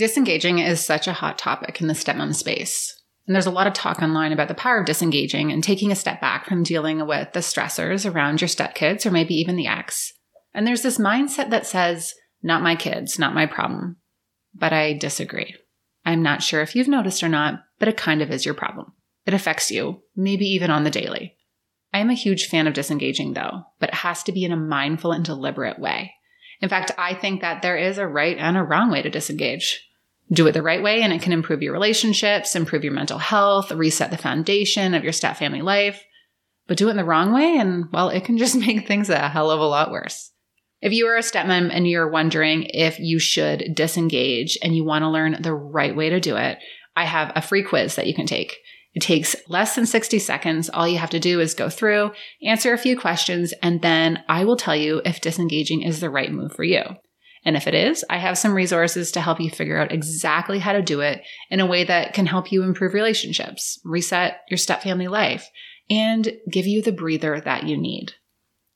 Disengaging is such a hot topic in the stepmom space. And there's a lot of talk online about the power of disengaging and taking a step back from dealing with the stressors around your stepkids or maybe even the ex. And there's this mindset that says, not my kids, not my problem. But I disagree. I'm not sure if you've noticed or not, but it kind of is your problem. It affects you, maybe even on the daily. I am a huge fan of disengaging though, but it has to be in a mindful and deliberate way. In fact, I think that there is a right and a wrong way to disengage. Do it the right way and it can improve your relationships, improve your mental health, reset the foundation of your step family life. But do it in the wrong way and well, it can just make things a hell of a lot worse. If you are a stepmom and you're wondering if you should disengage and you want to learn the right way to do it, I have a free quiz that you can take. It takes less than 60 seconds. All you have to do is go through, answer a few questions, and then I will tell you if disengaging is the right move for you. And if it is, I have some resources to help you figure out exactly how to do it in a way that can help you improve relationships, reset your step family life, and give you the breather that you need.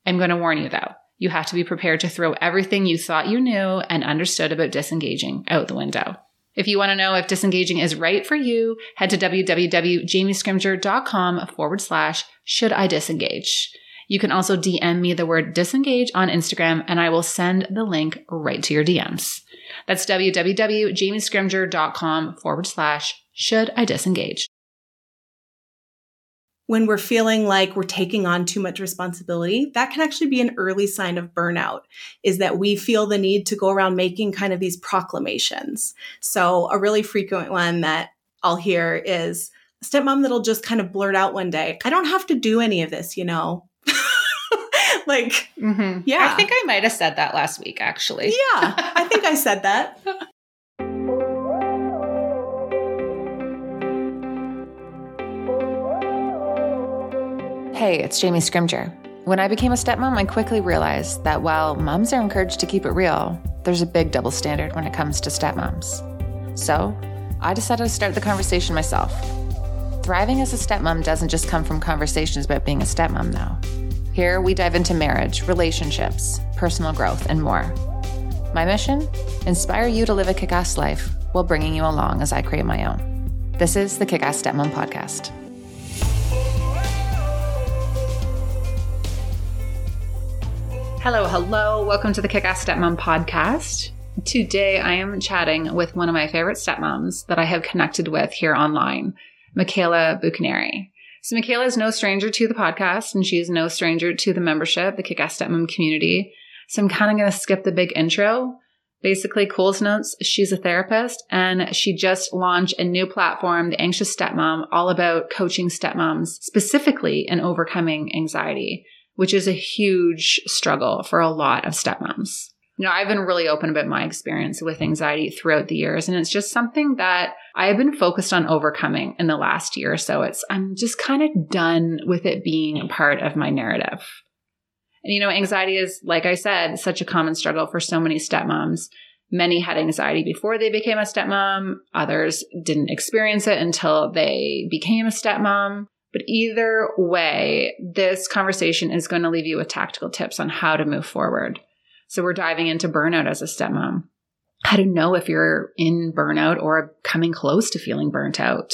I'm going to warn you though, you have to be prepared to throw everything you thought you knew and understood about disengaging out the window. If you want to know if disengaging is right for you, head to www.jamiescrimgeour.com forward slash should I disengage. You can also DM me the word disengage on Instagram and I will send the link right to your DMs. That's www.jamiescrimgeour.com forward slash should I disengage when we're feeling like we're taking on too much responsibility, that can actually be an early sign of burnout, is that we feel the need to go around making kind of these proclamations. So, a really frequent one that I'll hear is stepmom that'll just kind of blurt out one day, I don't have to do any of this, you know. like, mm-hmm. yeah. I think I might have said that last week, actually. Yeah, I think I said that. Hey, it's Jamie Scrimgeour. When I became a stepmom, I quickly realized that while moms are encouraged to keep it real, there's a big double standard when it comes to stepmoms. So, I decided to start the conversation myself. Thriving as a stepmom doesn't just come from conversations about being a stepmom, though. Here, we dive into marriage, relationships, personal growth, and more. My mission? Inspire you to live a kick ass life while bringing you along as I create my own. This is the Kick Ass Stepmom Podcast. Hello, hello. Welcome to the Kick Ass Stepmom podcast. Today I am chatting with one of my favorite stepmoms that I have connected with here online, Michaela Bucchianeri. So Michaela is no stranger to the podcast and she is no stranger to the membership, the Kick Ass Stepmom community. So I'm kind of going to skip the big intro. Basically, Cool's Notes, she's a therapist and she just launched a new platform, The Anxious Stepmom, all about coaching stepmoms specifically in overcoming anxiety which is a huge struggle for a lot of stepmoms. You know, I've been really open about my experience with anxiety throughout the years, and it's just something that I have been focused on overcoming in the last year or so. It's, I'm just kind of done with it being a part of my narrative. And, you know, anxiety is, like I said, such a common struggle for so many stepmoms. Many had anxiety before they became a stepmom. Others didn't experience it until they became a stepmom. But either way, this conversation is going to leave you with tactical tips on how to move forward. So we're diving into burnout as a stepmom. How to know if you're in burnout or coming close to feeling burnt out,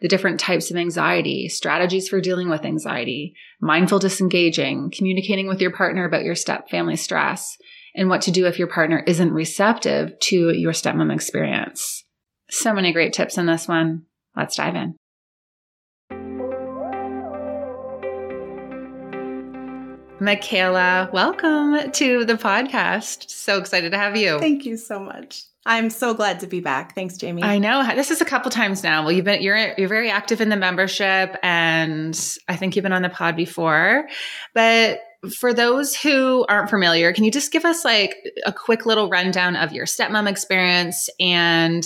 the different types of anxiety, strategies for dealing with anxiety, mindful disengaging, communicating with your partner about your step family stress, and what to do if your partner isn't receptive to your stepmom experience. So many great tips in this one. Let's dive in. Michaela, welcome to the podcast. So excited to have you. Thank you so much. I'm so glad to be back. Thanks, Jamie. I know this is a couple times now. Well, you've been you're you're very active in the membership, and I think you've been on the pod before. But for those who aren't familiar, can you just give us like a quick little rundown of your stepmom experience and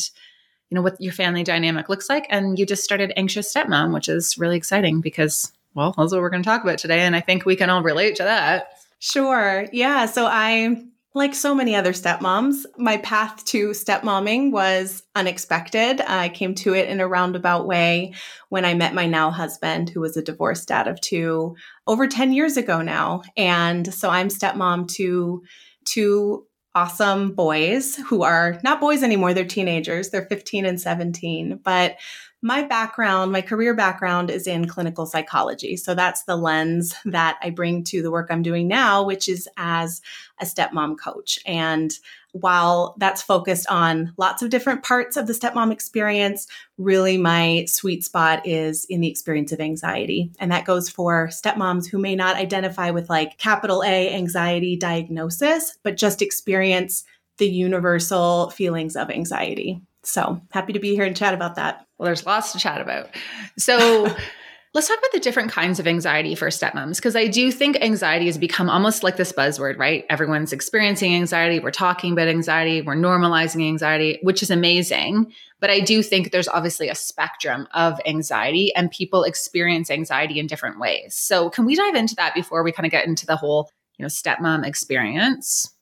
you know what your family dynamic looks like? And you just started Anxious Stepmom, which is really exciting because well, that's what we're going to talk about today. And I think we can all relate to that. Sure. Yeah. So I, like so many other stepmoms, my path to stepmomming was unexpected. I came to it in a roundabout way when I met my now husband, who was a divorced dad of two over 10 years ago now. And so I'm stepmom to two awesome boys who are not boys anymore, they're teenagers, they're 15 and 17. But my background, my career background is in clinical psychology. So that's the lens that I bring to the work I'm doing now, which is as a stepmom coach. And while that's focused on lots of different parts of the stepmom experience, really my sweet spot is in the experience of anxiety. And that goes for stepmoms who may not identify with like capital A anxiety diagnosis, but just experience the universal feelings of anxiety. So happy to be here and chat about that. Well, there's lots to chat about. So let's talk about the different kinds of anxiety for stepmoms, because I do think anxiety has become almost like this buzzword, right? Everyone's experiencing anxiety. We're talking about anxiety. We're normalizing anxiety, which is amazing. But I do think there's obviously a spectrum of anxiety and people experience anxiety in different ways. So can we dive into that before we kind of get into the whole, you know, stepmom experience?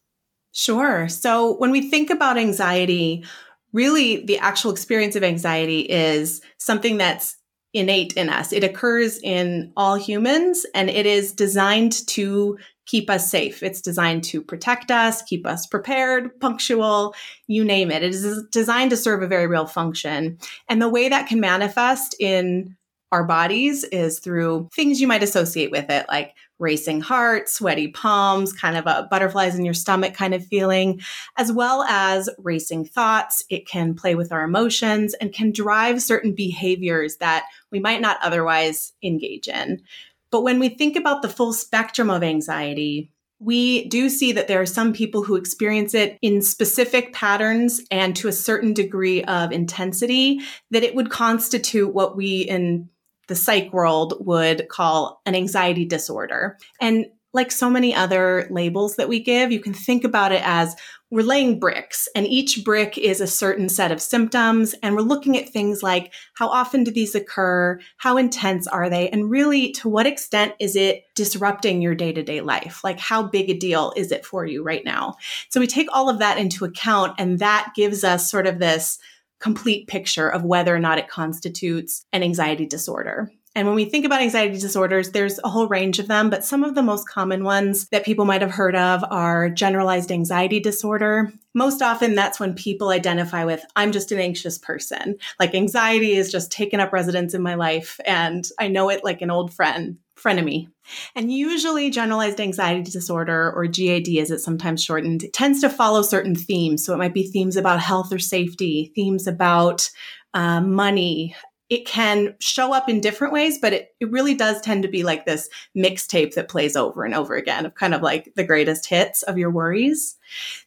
Sure. So when we think about anxiety, really the actual experience of anxiety is something that's innate in us. It occurs in all humans and it is designed to keep us safe. It's designed to protect us, keep us prepared, punctual, you name it. It is designed to serve a very real function. And the way that can manifest in our bodies is through things you might associate with it, like racing heart, sweaty palms, kind of a butterflies in your stomach kind of feeling, as well as racing thoughts. It can play with our emotions and can drive certain behaviors that we might not otherwise engage in. But when we think about the full spectrum of anxiety, we do see that there are some people who experience it in specific patterns and to a certain degree of intensity that it would constitute what we in the psych world would call an anxiety disorder. And like so many other labels that we give, you can think about it as we're laying bricks and each brick is a certain set of symptoms. And we're looking at things like how often do these occur? How intense are they? And really, to what extent is it disrupting your day to day life? Like, how big a deal is it for you right now? So we take all of that into account and that gives us sort of this complete picture of whether or not it constitutes an anxiety disorder. And when we think about anxiety disorders, there's a whole range of them, but some of the most common ones that people might have heard of are generalized anxiety disorder. Most often, that's when people identify with, I'm just an anxious person. Like anxiety is just taken up residence in my life, and I know it like an old friend, frenemy. And usually, generalized anxiety disorder, or GAD as it's sometimes shortened, tends to follow certain themes. So it might be themes about health or safety, themes about uh, money, it can show up in different ways, but it, it really does tend to be like this mixtape that plays over and over again of kind of like the greatest hits of your worries.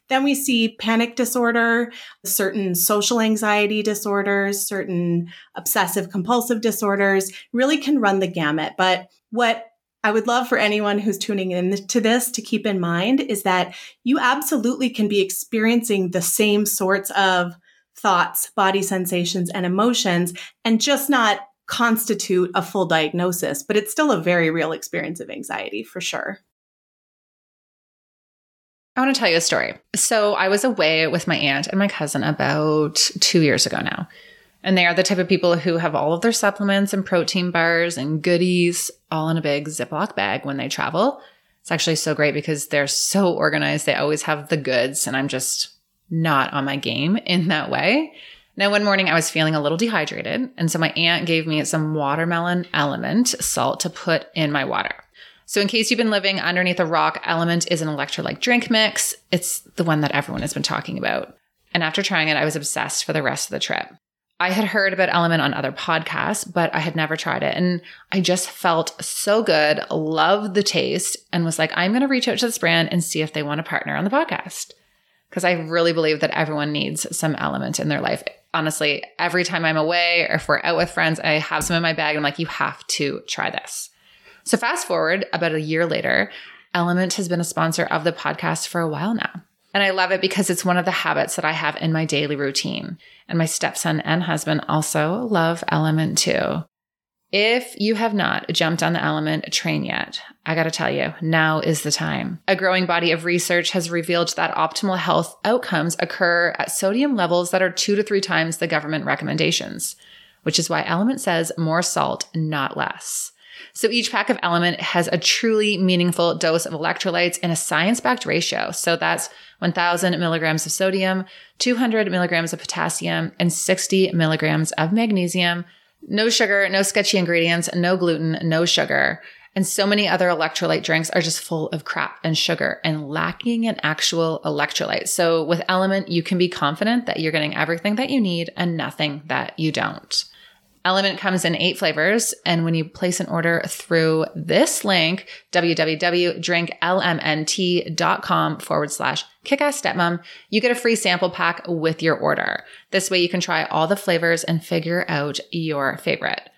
Then we see panic disorder, certain social anxiety disorders, certain obsessive compulsive disorders really can run the gamut. But what I would love for anyone who's tuning in to this to keep in mind is that you absolutely can be experiencing the same sorts of thoughts, body sensations, and emotions, and just not constitute a full diagnosis, but it's still a very real experience of anxiety for sure. I want to tell you a story. So, I was away with my aunt and my cousin about two years ago now. And they are the type of people who have all of their supplements and protein bars and goodies all in a big Ziploc bag when they travel. It's actually so great because they're so organized. They always have the goods. And I'm just not on my game in that way. Now, one morning I was feeling a little dehydrated. And so my aunt gave me some watermelon LMNT salt to put in my water. So, in case you've been living underneath a rock, LMNT is an electrolyte drink mix. It's the one that everyone has been talking about. And after trying it, I was obsessed for the rest of the trip. I had heard about LMNT on other podcasts, but I had never tried it. And I just felt so good, loved the taste, and was like, I'm going to reach out to this brand and see if they want to partner on the podcast because I really believe that everyone needs some element in their life. Honestly, every time I'm away or if we're out with friends, I have some in my bag. I'm like, you have to try this. So, fast forward about a year later, LMNT has been a sponsor of the podcast for a while now. And I love it because it's one of the habits that I have in my daily routine. And my stepson and husband also love LMNT too. If you have not jumped on the LMNT train yet, I got to tell you, now is the time. A growing body of research has revealed that optimal health outcomes occur at sodium levels that are two to three times the government recommendations, which is why LMNT says more salt, not less. So each pack of LMNT has a truly meaningful dose of electrolytes in a science backed ratio. So that's 1000 milligrams of sodium, 200 milligrams of potassium, and 60 milligrams of magnesium. No sugar, no sketchy ingredients, no gluten, no sugar. And so many other electrolyte drinks are just full of crap and sugar and lacking in actual electrolytes. So with LMNT, you can be confident that you're getting everything that you need and nothing that you don't. LMNT comes in eight flavors. And when you place an order through this link, www.drinklmnt.com forward slash kickass stepmom, you get a free sample pack with your order. This way you can try all the flavors and figure out your favorite.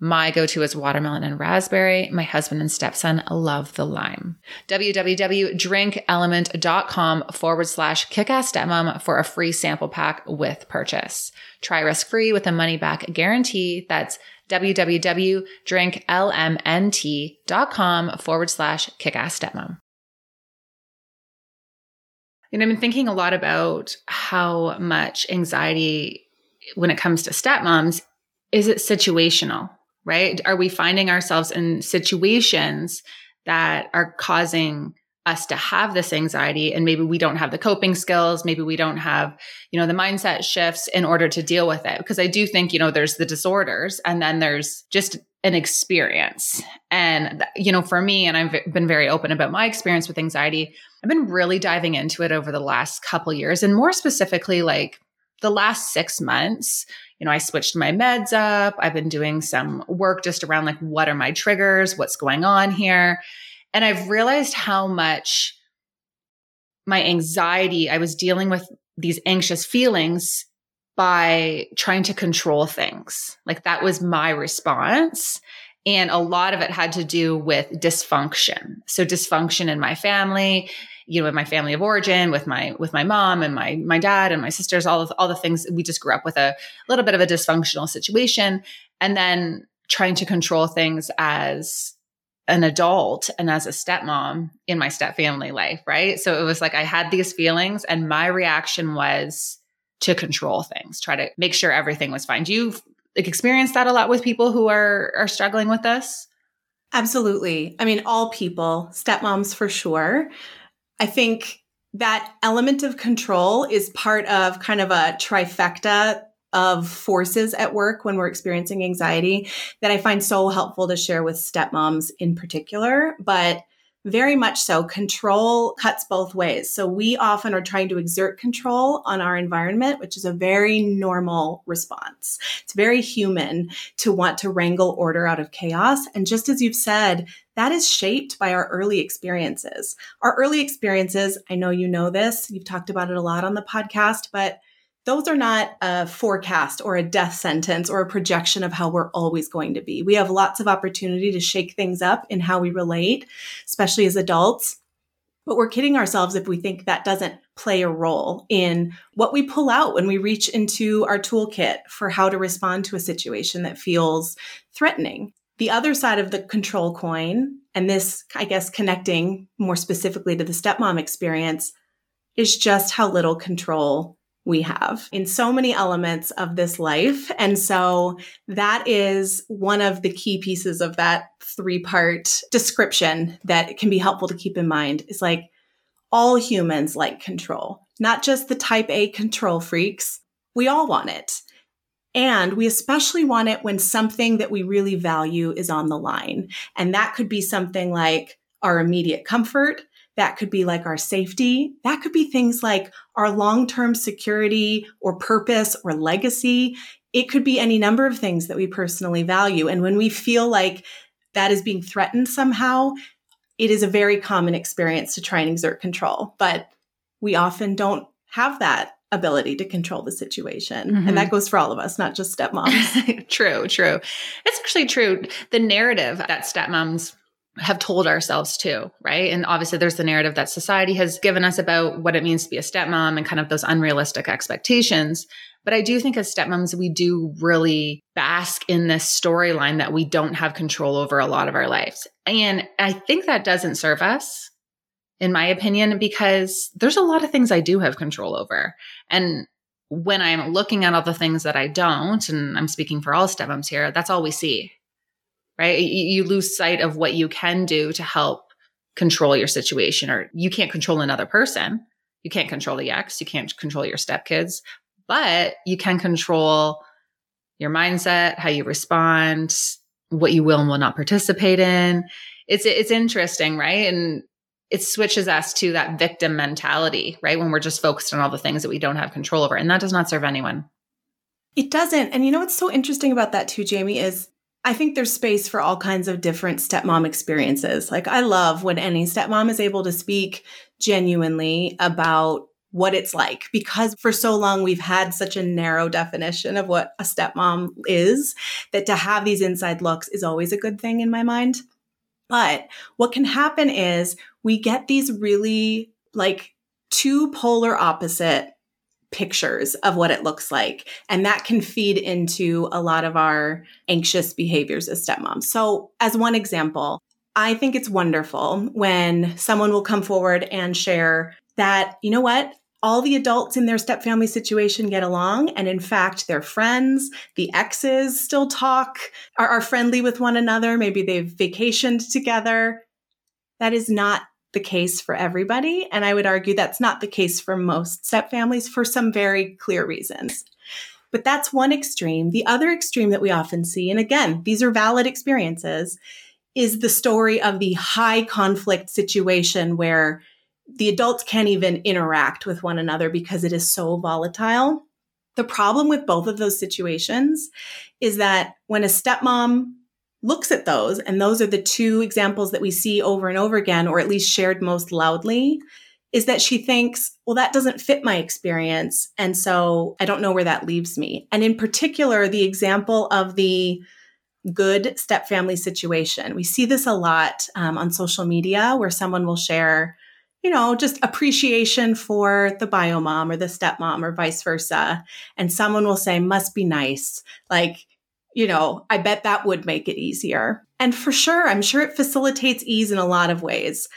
My go to is watermelon and raspberry. My husband and stepson love the lime. www.drinklmnt.com forward slash kickass stepmom for a free sample pack with purchase. Try risk free with a money back guarantee. That's www.drinklmnt.com forward slash kickass stepmom. And I've been thinking a lot about how much anxiety when it comes to stepmoms is it situational? right? Are we finding ourselves in situations that are causing us to have this anxiety and maybe we don't have the coping skills maybe we don't have you know the mindset shifts in order to deal with it because i do think you know there's the disorders and then there's just an experience and you know for me and i've been very open about my experience with anxiety i've been really diving into it over the last couple years and more specifically like the last 6 months you know, I switched my meds up. I've been doing some work just around like, what are my triggers? What's going on here? And I've realized how much my anxiety, I was dealing with these anxious feelings by trying to control things. Like that was my response. And a lot of it had to do with dysfunction. So dysfunction in my family, you know, with my family of origin, with my with my mom and my my dad and my sisters, all of all the things we just grew up with a little bit of a dysfunctional situation, and then trying to control things as an adult and as a stepmom in my step family life, right? So it was like I had these feelings, and my reaction was to control things, try to make sure everything was fine. Do you like experience that a lot with people who are are struggling with this? Absolutely. I mean, all people, stepmoms for sure. I think that element of control is part of kind of a trifecta of forces at work when we're experiencing anxiety that I find so helpful to share with stepmoms in particular. But very much so. Control cuts both ways. So we often are trying to exert control on our environment, which is a very normal response. It's very human to want to wrangle order out of chaos. And just as you've said, that is shaped by our early experiences. Our early experiences, I know you know this, you've talked about it a lot on the podcast, but those are not a forecast or a death sentence or a projection of how we're always going to be. We have lots of opportunity to shake things up in how we relate, especially as adults. But we're kidding ourselves if we think that doesn't play a role in what we pull out when we reach into our toolkit for how to respond to a situation that feels threatening. The other side of the control coin, and this, I guess, connecting more specifically to the stepmom experience, is just how little control we have in so many elements of this life. And so that is one of the key pieces of that three part description that can be helpful to keep in mind is like all humans like control, not just the type A control freaks. We all want it. And we especially want it when something that we really value is on the line. And that could be something like our immediate comfort. That could be like our safety. That could be things like our long term security or purpose or legacy. It could be any number of things that we personally value. And when we feel like that is being threatened somehow, it is a very common experience to try and exert control. But we often don't have that ability to control the situation. Mm-hmm. And that goes for all of us, not just stepmoms. true, true. It's actually true. The narrative that stepmoms have told ourselves too, right? And obviously there's the narrative that society has given us about what it means to be a stepmom and kind of those unrealistic expectations. But I do think as stepmoms, we do really bask in this storyline that we don't have control over a lot of our lives. And I think that doesn't serve us, in my opinion, because there's a lot of things I do have control over. And when I'm looking at all the things that I don't, and I'm speaking for all stepmoms here, that's all we see right? You lose sight of what you can do to help control your situation, or you can't control another person. You can't control the ex, you can't control your stepkids, but you can control your mindset, how you respond, what you will and will not participate in. It's it's interesting, right? And it switches us to that victim mentality, right? When we're just focused on all the things that we don't have control over. And that does not serve anyone. It doesn't. And you know what's so interesting about that too, Jamie, is I think there's space for all kinds of different stepmom experiences. Like I love when any stepmom is able to speak genuinely about what it's like because for so long we've had such a narrow definition of what a stepmom is that to have these inside looks is always a good thing in my mind. But what can happen is we get these really like two polar opposite pictures of what it looks like. And that can feed into a lot of our anxious behaviors as stepmoms. So, as one example, I think it's wonderful when someone will come forward and share that, you know what? All the adults in their stepfamily situation get along. And in fact, they're friends. The exes still talk, are, are friendly with one another. Maybe they've vacationed together. That is not the case for everybody. And I would argue that's not the case for most step families for some very clear reasons. But that's one extreme. The other extreme that we often see, and again, these are valid experiences, is the story of the high conflict situation where the adults can't even interact with one another because it is so volatile. The problem with both of those situations is that when a stepmom looks at those, and those are the two examples that we see over and over again, or at least shared most loudly, is that she thinks, well, that doesn't fit my experience. And so I don't know where that leaves me. And in particular, the example of the good step family situation. We see this a lot um, on social media where someone will share, you know, just appreciation for the bio mom or the stepmom or vice versa. And someone will say, must be nice. Like, you know, I bet that would make it easier. And for sure, I'm sure it facilitates ease in a lot of ways.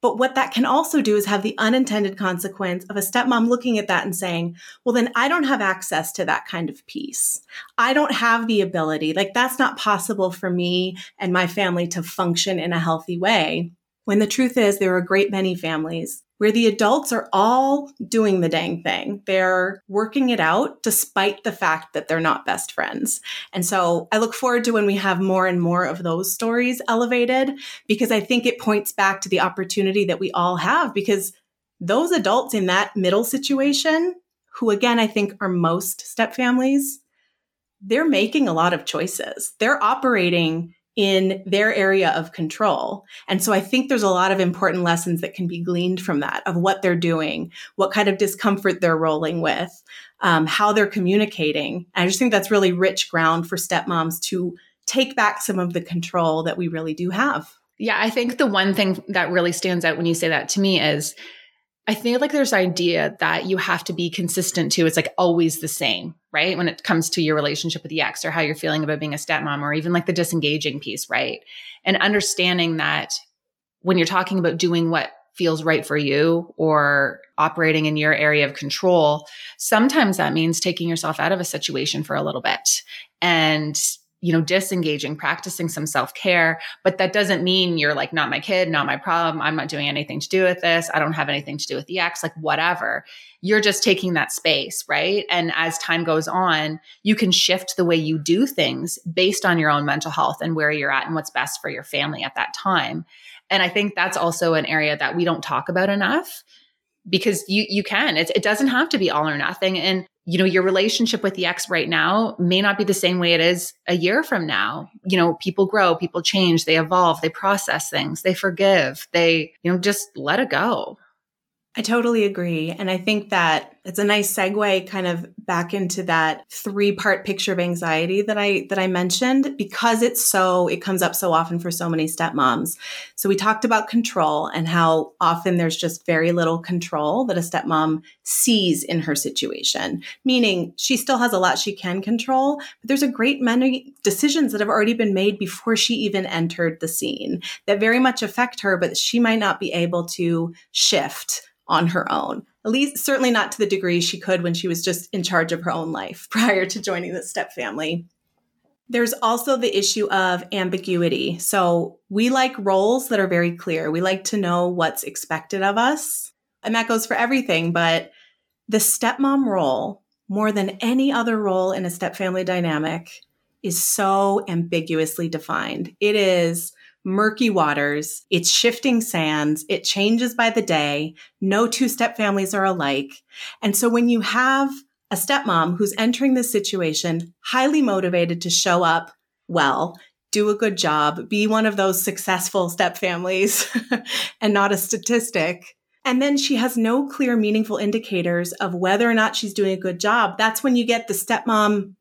But what that can also do is have the unintended consequence of a stepmom looking at that and saying, well, then I don't have access to that kind of peace. I don't have the ability. Like, that's not possible for me and my family to function in a healthy way. When the truth is, there are a great many families where the adults are all doing the dang thing. They're working it out despite the fact that they're not best friends. And so I look forward to when we have more and more of those stories elevated because I think it points back to the opportunity that we all have because those adults in that middle situation, who again, I think are most step families, they're making a lot of choices. They're operating in their area of control. And so I think there's a lot of important lessons that can be gleaned from that of what they're doing, what kind of discomfort they're rolling with, um, how they're communicating. And I just think that's really rich ground for stepmoms to take back some of the control that we really do have. Yeah, I think the one thing that really stands out when you say that to me is I feel like there's idea that you have to be consistent to. It's like always the same, right? When it comes to your relationship with the ex or how you're feeling about being a stepmom or even like the disengaging piece, right? And understanding that when you're talking about doing what feels right for you or operating in your area of control, sometimes that means taking yourself out of a situation for a little bit and you know, disengaging, practicing some self care. But that doesn't mean you're like, not my kid, not my problem. I'm not doing anything to do with this. I don't have anything to do with the ex, like whatever. You're just taking that space, right? And as time goes on, you can shift the way you do things based on your own mental health and where you're at and what's best for your family at that time. And I think that's also an area that we don't talk about enough because you you can. It, it doesn't have to be all or nothing. And you know, your relationship with the ex right now may not be the same way it is a year from now. You know, people grow, people change, they evolve, they process things, they forgive, they, you know, just let it go. I totally agree. And I think that it's a nice segue kind of back into that three part picture of anxiety that I, that I mentioned because it's so, it comes up so often for so many stepmoms. So we talked about control and how often there's just very little control that a stepmom sees in her situation, meaning she still has a lot she can control, but there's a great many decisions that have already been made before she even entered the scene that very much affect her, but she might not be able to shift on her own. At least, certainly not to the degree she could when she was just in charge of her own life prior to joining the step family. There's also the issue of ambiguity. So we like roles that are very clear. We like to know what's expected of us. And that goes for everything. But the stepmom role, more than any other role in a step family dynamic, is so ambiguously defined. It is murky waters. It's shifting sands. It changes by the day. No two step families are alike. And so when you have a stepmom who's entering this situation highly motivated to show up well, do a good job, be one of those successful step families and not a statistic. And then she has no clear, meaningful indicators of whether or not she's doing a good job. That's when you get the stepmom,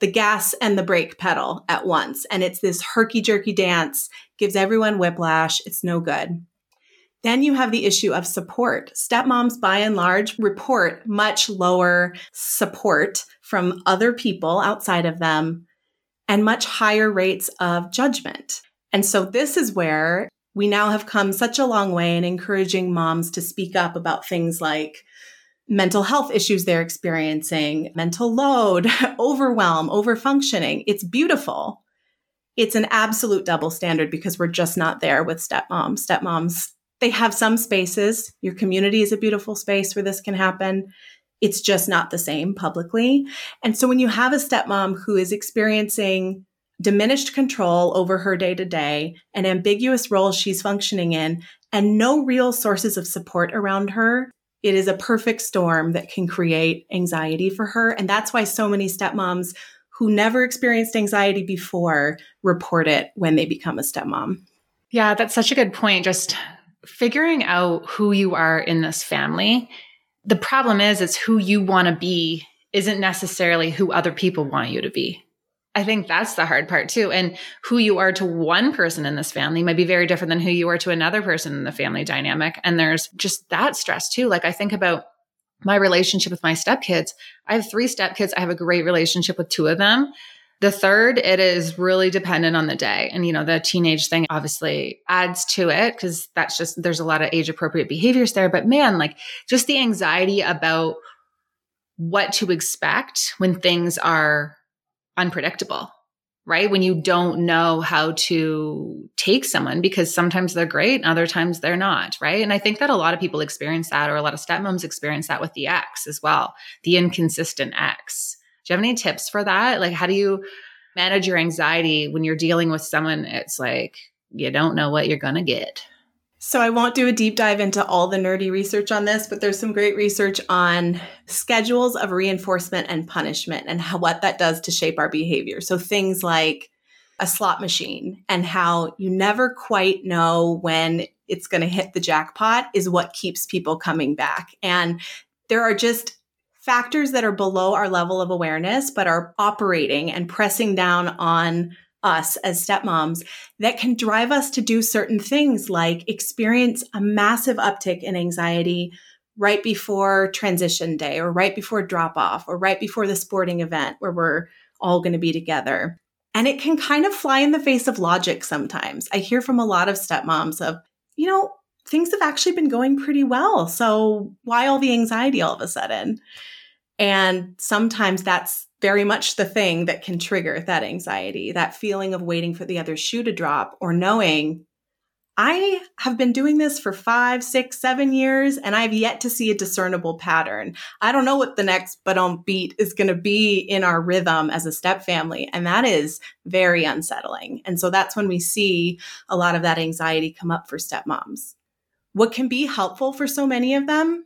the gas and the brake pedal at once. And it's this herky jerky dance, gives everyone whiplash. It's no good. Then you have the issue of support. Stepmoms, by and large, report much lower support from other people outside of them and much higher rates of judgment. And so this is where we now have come such a long way in encouraging moms to speak up about things like mental health issues they're experiencing, mental load, overwhelm, overfunctioning. It's beautiful. It's an absolute double standard because we're just not there with stepmoms. Stepmoms they have some spaces. Your community is a beautiful space where this can happen. It's just not the same publicly. And so when you have a stepmom who is experiencing diminished control over her day to day, an ambiguous role she's functioning in, and no real sources of support around her, it is a perfect storm that can create anxiety for her. And that's why so many stepmoms who never experienced anxiety before report it when they become a stepmom. Yeah, that's such a good point. Just figuring out who you are in this family. The problem is, it's who you want to be isn't necessarily who other people want you to be. I think that's the hard part too. And who you are to one person in this family might be very different than who you are to another person in the family dynamic. And there's just that stress too. Like I think about my relationship with my stepkids. I have three stepkids. I have a great relationship with two of them. The third, it is really dependent on the day. And, you know, the teenage thing obviously adds to it because that's just, there's a lot of age appropriate behaviors there. But man, like just the anxiety about what to expect when things are unpredictable, right? When you don't know how to take someone because sometimes they're great, and other times they're not, right? And I think that a lot of people experience that or a lot of stepmoms experience that with the ex as well, the inconsistent ex do you have any tips for that? Like, how do you manage your anxiety when you're dealing with someone? It's like you don't know what you're going to get. So, I won't do a deep dive into all the nerdy research on this, but there's some great research on schedules of reinforcement and punishment and how, what that does to shape our behavior. So, things like a slot machine and how you never quite know when it's going to hit the jackpot is what keeps people coming back. And there are just factors that are below our level of awareness, but are operating and pressing down on us as stepmoms that can drive us to do certain things like experience a massive uptick in anxiety right before transition day or right before drop off or right before the sporting event where we're all going to be together. And it can kind of fly in the face of logic sometimes. I hear from a lot of stepmoms of, you know, things have actually been going pretty well. So why all the anxiety all of a sudden? And sometimes that's very much the thing that can trigger that anxiety, that feeling of waiting for the other shoe to drop or knowing I have been doing this for five, six, seven years, and I've yet to see a discernible pattern. I don't know what the next but on beat is going to be in our rhythm as a step family. And that is very unsettling. And so that's when we see a lot of that anxiety come up for stepmoms. What can be helpful for so many of them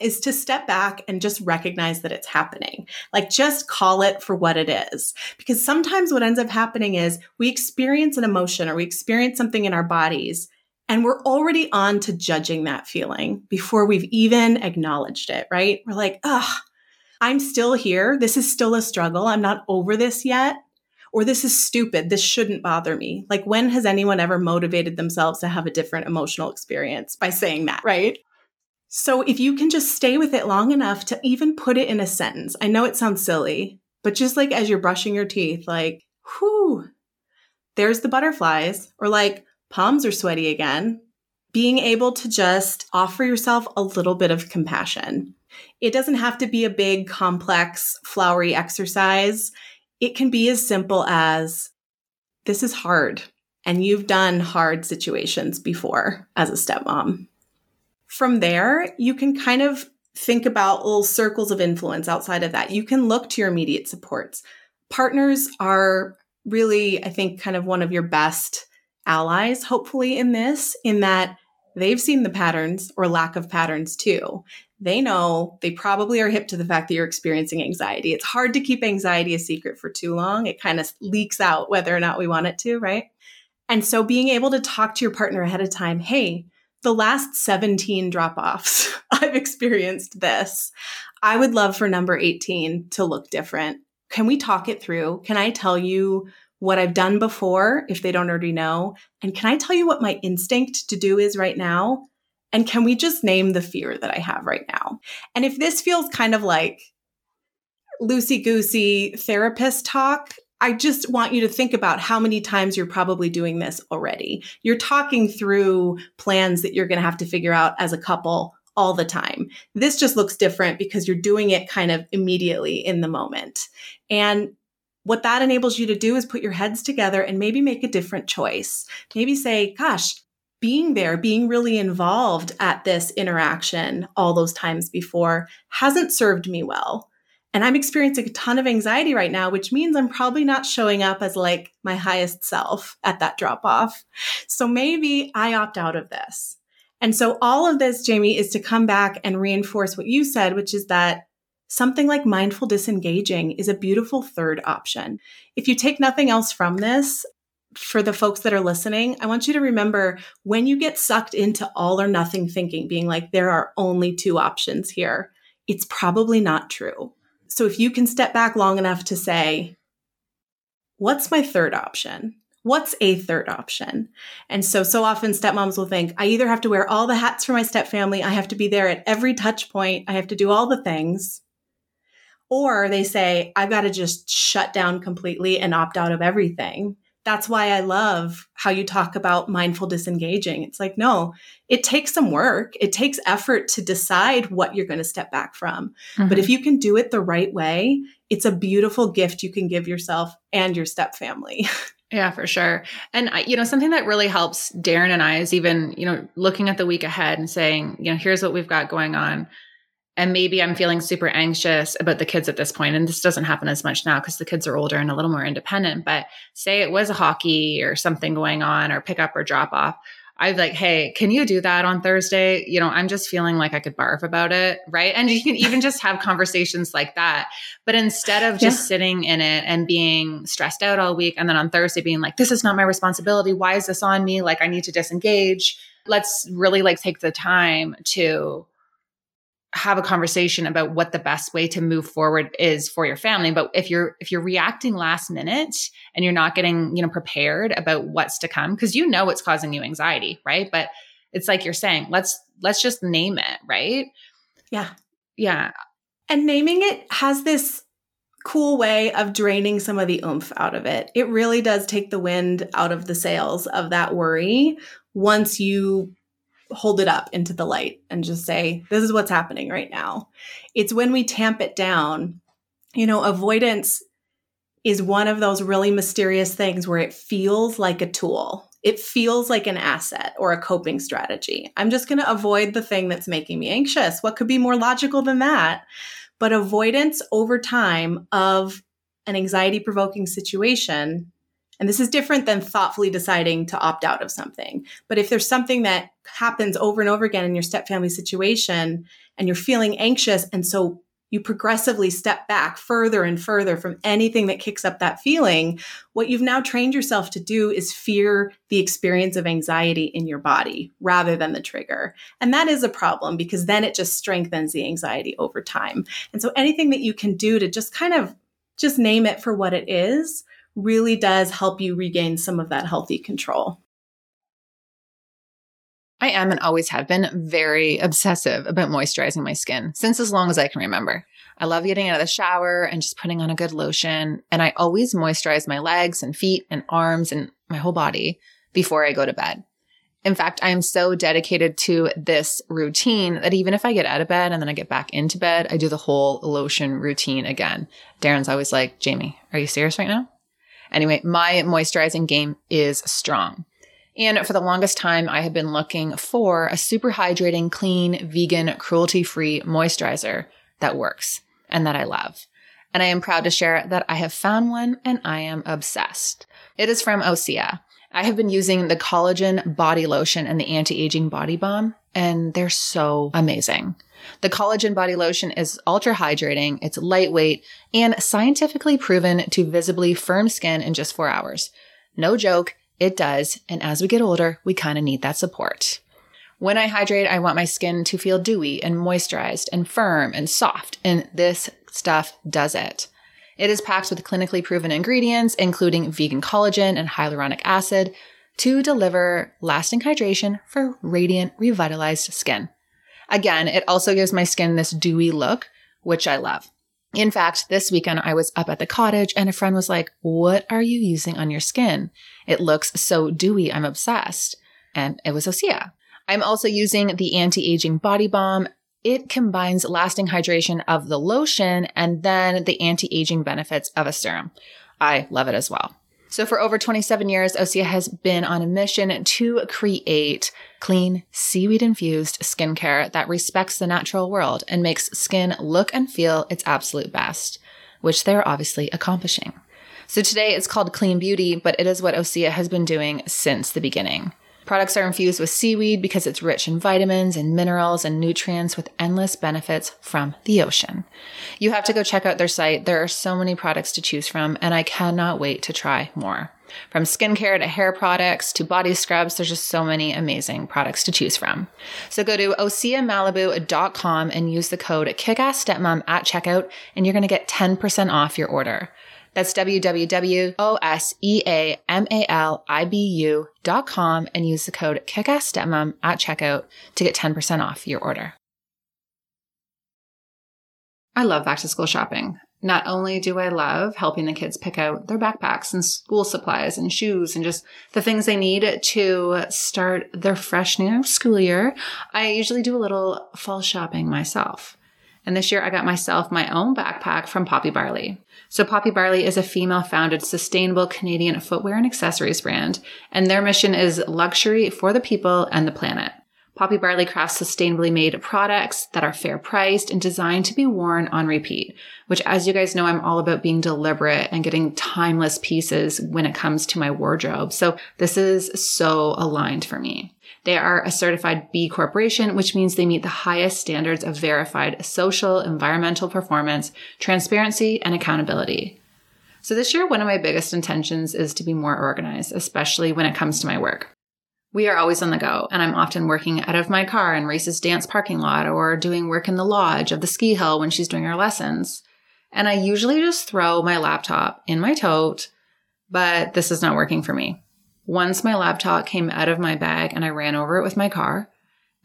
is to step back and just recognize that it's happening. Like just call it for what it is. Because sometimes what ends up happening is we experience an emotion or we experience something in our bodies and we're already on to judging that feeling before we've even acknowledged it, right? We're like, ugh, I'm still here. This is still a struggle. I'm not over this yet. Or this is stupid. This shouldn't bother me. Like, when has anyone ever motivated themselves to have a different emotional experience by saying that, right? So if you can just stay with it long enough to even put it in a sentence, I know it sounds silly, but just like as you're brushing your teeth, like, whew, there's the butterflies, or like, palms are sweaty again. Being able to just offer yourself a little bit of compassion. It doesn't have to be a big, complex, flowery exercise. it can be as simple as this is hard and you've done hard situations before as a stepmom. From there, you can kind of think about little circles of influence outside of that. You can look to your immediate supports. Partners are really, I think, kind of one of your best allies, hopefully, in this, in that they've seen the patterns or lack of patterns too. They know they probably are hip to the fact that you're experiencing anxiety. It's hard to keep anxiety a secret for too long. It kind of leaks out whether or not we want it to, right? And so being able to talk to your partner ahead of time, hey, the last 17 drop offs, I've experienced this. I would love for number 18 to look different. Can we talk it through? Can I tell you what I've done before if they don't already know? And can I tell you what my instinct to do is right now? And can we just name the fear that I have right now? And if this feels kind of like loosey goosey therapist talk, I just want you to think about how many times you're probably doing this already. You're talking through plans that you're going to have to figure out as a couple all the time. This just looks different because you're doing it kind of immediately in the moment. And what that enables you to do is put your heads together and maybe make a different choice. Maybe say, gosh, being there, being really involved at this interaction all those times before hasn't served me well. And I'm experiencing a ton of anxiety right now, which means I'm probably not showing up as like my highest self at that drop off. So maybe I opt out of this. And so all of this, Jamie, is to come back and reinforce what you said, which is that something like mindful disengaging is a beautiful third option. If you take nothing else from this, for the folks that are listening, I want you to remember when you get sucked into all or nothing thinking, being like, there are only two options here, it's probably not true. So if you can step back long enough to say, what's my third option? What's a third option? And so, so often stepmoms will think, I either have to wear all the hats for my stepfamily, I have to be there at every touch point, I have to do all the things, or they say, I've got to just shut down completely and opt out of everything. That's why I love how you talk about mindful disengaging. It's like, no, it takes some work. It takes effort to decide what you're going to step back from. Mm-hmm. But if you can do it the right way, it's a beautiful gift you can give yourself and your step family. Yeah, for sure. And you know, something that really helps Darren and I is even, you know, looking at the week ahead and saying, you know, here's what we've got going on and maybe I'm feeling super anxious about the kids at this point, and this doesn't happen as much now because the kids are older and a little more independent. But say it was a hockey or something going on, or pick up or drop off. I'd like, hey, can you do that on Thursday? You know, I'm just feeling like I could barf about it. Right. And you can even just have conversations like that. But instead of just yeah. sitting in it and being stressed out all week, and then on Thursday being like, this is not my responsibility. Why is this on me? Like, I need to disengage. Let's really like take the time to have a conversation about what the best way to move forward is for your family. But if you're if you're reacting last minute and you're not getting you know prepared about what's to come because you know what's causing you anxiety right? But it's like you're saying let's let's just name it right? Yeah. Yeah. And naming it has this cool way of draining some of the oomph out of it. It really does take the wind out of the sails of that worry once you hold it up into the light and just say, this is what's happening right now. It's when we tamp it down. You know, avoidance is one of those really mysterious things where it feels like a tool. It feels like an asset or a coping strategy. I'm just going to avoid the thing that's making me anxious. What could be more logical than that? But avoidance over time of an anxiety provoking situation and this is different than thoughtfully deciding to opt out of something. But if there's something that happens over and over again in your step family situation and you're feeling anxious, and so you progressively step back further and further from anything that kicks up that feeling, what you've now trained yourself to do is fear the experience of anxiety in your body rather than the trigger. And that is a problem because then it just strengthens the anxiety over time. And so anything that you can do to just kind of just name it for what it is really does help you regain some of that healthy control. I am and always have been very obsessive about moisturizing my skin since as long as I can remember. I love getting out of the shower and just putting on a good lotion. And I always moisturize my legs and feet and arms and my whole body before I go to bed. In fact, I am so dedicated to this routine that even if I get out of bed and then I get back into bed, I do the whole lotion routine again. Darren's always like, Jamie, are you serious right now? Anyway, my moisturizing game is strong. And for the longest time, I have been looking for a super hydrating, clean, vegan, cruelty free moisturizer that works and that I love. And I am proud to share that I have found one and I am obsessed. It is from Osea. I have been using the collagen body lotion and the anti-aging body balm, and they're so amazing. The collagen body lotion is ultra hydrating, it's lightweight, and scientifically proven to visibly firm skin in just four hours. No joke, it does. And as we get older, we kind of need that support. When I hydrate, I want my skin to feel dewy and moisturized and firm and soft. And this stuff does it. It is packed with clinically proven ingredients, including vegan collagen and hyaluronic acid, to deliver lasting hydration for radiant, revitalized skin. Again, it also gives my skin this dewy look, which I love. In fact, this weekend I was up at the cottage and a friend was like, What are you using on your skin? It looks so dewy. I'm obsessed. And it was Osea. I'm also using the anti aging body balm. It combines lasting hydration of the lotion and then the anti aging benefits of a serum. I love it as well. So for over 27 years, Osea has been on a mission to create clean, seaweed infused skincare that respects the natural world and makes skin look and feel its absolute best, which they're obviously accomplishing. So today it's called Clean Beauty, but it is what Osea has been doing since the beginning. Products are infused with seaweed because it's rich in vitamins and minerals and nutrients with endless benefits from the ocean. You have to go check out their site. There are so many products to choose from, and I cannot wait to try more. From skincare to hair products to body scrubs, there's just so many amazing products to choose from. So go to oseamalibu.com and use the code kickassstepmom at checkout, and you're going to get 10% off your order. That's www.oseamalibu.com and use the code kickassstepmom at checkout to get 10% off your order. I love back to school shopping. Not only do I love helping the kids pick out their backpacks and school supplies and shoes and just the things they need to start their fresh new school year, I usually do a little fall shopping myself. And this year I got myself my own backpack from Poppy Barley. So Poppy Barley is a female founded sustainable Canadian footwear and accessories brand, and their mission is luxury for the people and the planet. Poppy Barley crafts sustainably made products that are fair priced and designed to be worn on repeat, which as you guys know, I'm all about being deliberate and getting timeless pieces when it comes to my wardrobe. So this is so aligned for me. They are a certified B corporation, which means they meet the highest standards of verified social, environmental performance, transparency, and accountability. So this year, one of my biggest intentions is to be more organized, especially when it comes to my work. We are always on the go, and I'm often working out of my car in Race's dance parking lot or doing work in the lodge of the ski hill when she's doing her lessons. And I usually just throw my laptop in my tote, but this is not working for me. Once my laptop came out of my bag and I ran over it with my car.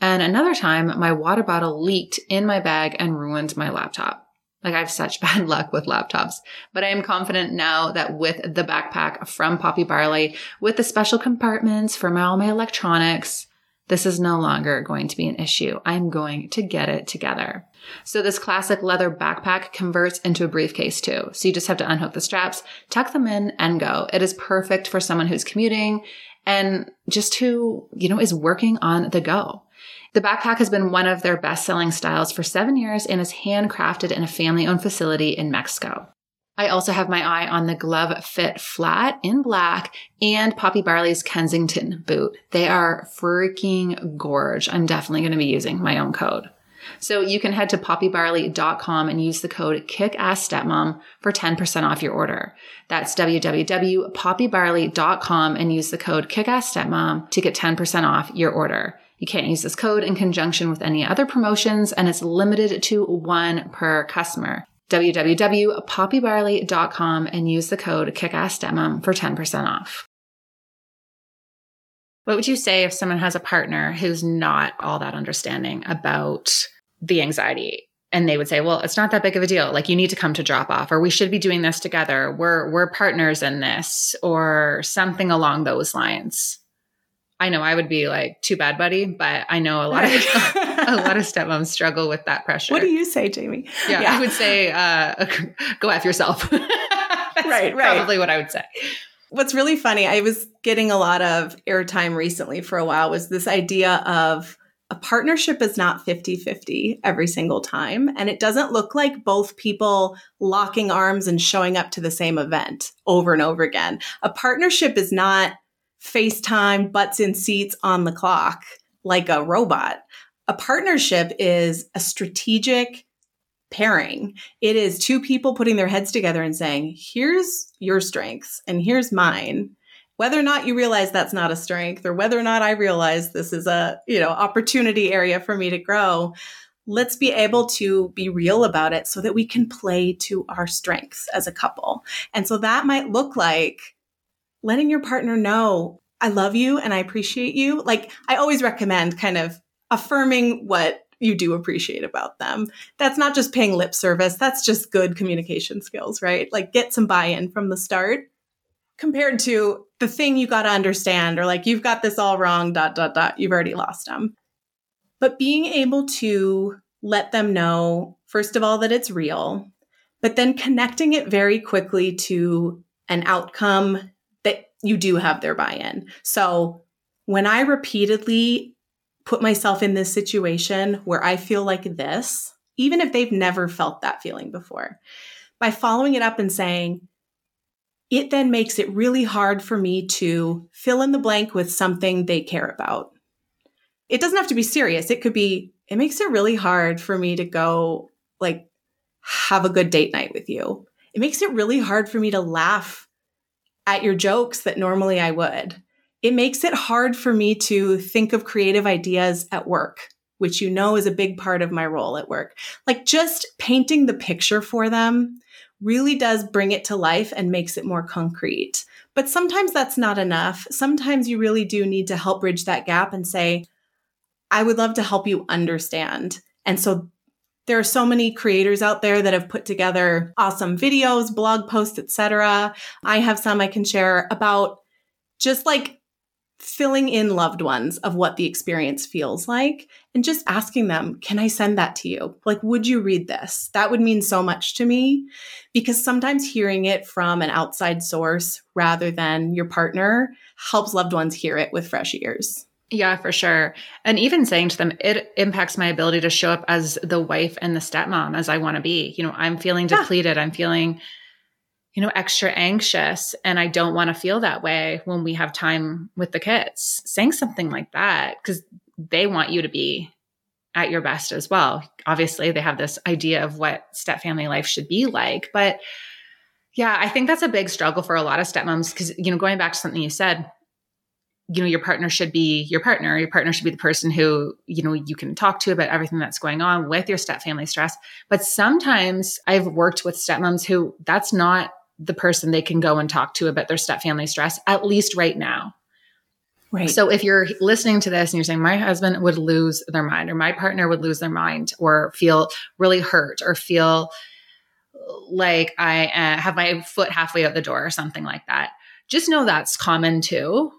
And another time, my water bottle leaked in my bag and ruined my laptop. Like I have such bad luck with laptops, but I am confident now that with the backpack from Poppy Barley, with the special compartments for my, all my electronics, this is no longer going to be an issue. I'm going to get it together. So this classic leather backpack converts into a briefcase too. So you just have to unhook the straps, tuck them in and go. It is perfect for someone who's commuting and just who, you know, is working on the go. The backpack has been one of their best selling styles for seven years and is handcrafted in a family owned facility in Mexico. I also have my eye on the Glove Fit Flat in black and Poppy Barley's Kensington boot. They are freaking gorge. I'm definitely going to be using my own code. So you can head to poppybarley.com and use the code KICKASSSTEPMOM for 10% off your order. That's www.poppybarley.com and use the code KICKASSSTEPMOM to get 10% off your order. You can't use this code in conjunction with any other promotions and it's limited to one per customer www.poppybarley.com and use the code KICKASSSTEPMOM for 10% off. What would you say if someone has a partner who's not all that understanding about the anxiety? And they would say, well, it's not that big of a deal. Like you need to come to drop off, or we should be doing this together. We're, we're partners in this, or something along those lines. I know I would be like too bad, buddy, but I know a lot of a lot of stepmoms struggle with that pressure. What do you say, Jamie? Yeah, yeah. I would say uh, go after yourself. right, right. Probably what I would say. What's really funny, I was getting a lot of airtime recently for a while was this idea of a partnership is not 50 50 every single time. And it doesn't look like both people locking arms and showing up to the same event over and over again. A partnership is not FaceTime, butts in seats on the clock like a robot. A partnership is a strategic pairing. It is two people putting their heads together and saying, here's your strengths and here's mine. Whether or not you realize that's not a strength or whether or not I realize this is a, you know, opportunity area for me to grow, let's be able to be real about it so that we can play to our strengths as a couple. And so that might look like letting your partner know, I love you and I appreciate you. Like I always recommend kind of affirming what you do appreciate about them. That's not just paying lip service, that's just good communication skills, right? Like get some buy in from the start compared to the thing you got to understand or like you've got this all wrong, dot, dot, dot. You've already lost them. But being able to let them know, first of all, that it's real, but then connecting it very quickly to an outcome that you do have their buy in. So when I repeatedly put myself in this situation where I feel like this, even if they've never felt that feeling before, by following it up and saying, it then makes it really hard for me to fill in the blank with something they care about. It doesn't have to be serious. It could be, it makes it really hard for me to go, like, have a good date night with you. It makes it really hard for me to laugh at your jokes that normally I would. It makes it hard for me to think of creative ideas at work, which you know is a big part of my role at work. Like just painting the picture for them really does bring it to life and makes it more concrete. But sometimes that's not enough. Sometimes you really do need to help bridge that gap and say, I would love to help you understand. And so there are so many creators out there that have put together awesome videos, blog posts, etc. I have some I can share about just like filling in loved ones of what the experience feels like and just asking them, can I send that to you? Like, would you read this? That would mean so much to me because sometimes hearing it from an outside source rather than your partner helps loved ones hear it with fresh ears. Yeah, for sure. And even saying to them, it impacts my ability to show up as the wife and the stepmom as I want to be. You know, I'm feeling depleted. Yeah. I'm feeling, you know, extra anxious. And I don't want to feel that way when we have time with the kids. Saying something like that, because they want you to be at your best as well. Obviously, they have this idea of what step family life should be like. But yeah, I think that's a big struggle for a lot of stepmoms because, you know, going back to something you said, you know your partner should be your partner your partner should be the person who you know you can talk to about everything that's going on with your step family stress but sometimes i've worked with stepmoms who that's not the person they can go and talk to about their step family stress at least right now. Right. So if you're listening to this and you're saying my husband would lose their mind or my partner would lose their mind or feel really hurt or feel like i uh, have my foot halfway out the door or something like that just know that's common too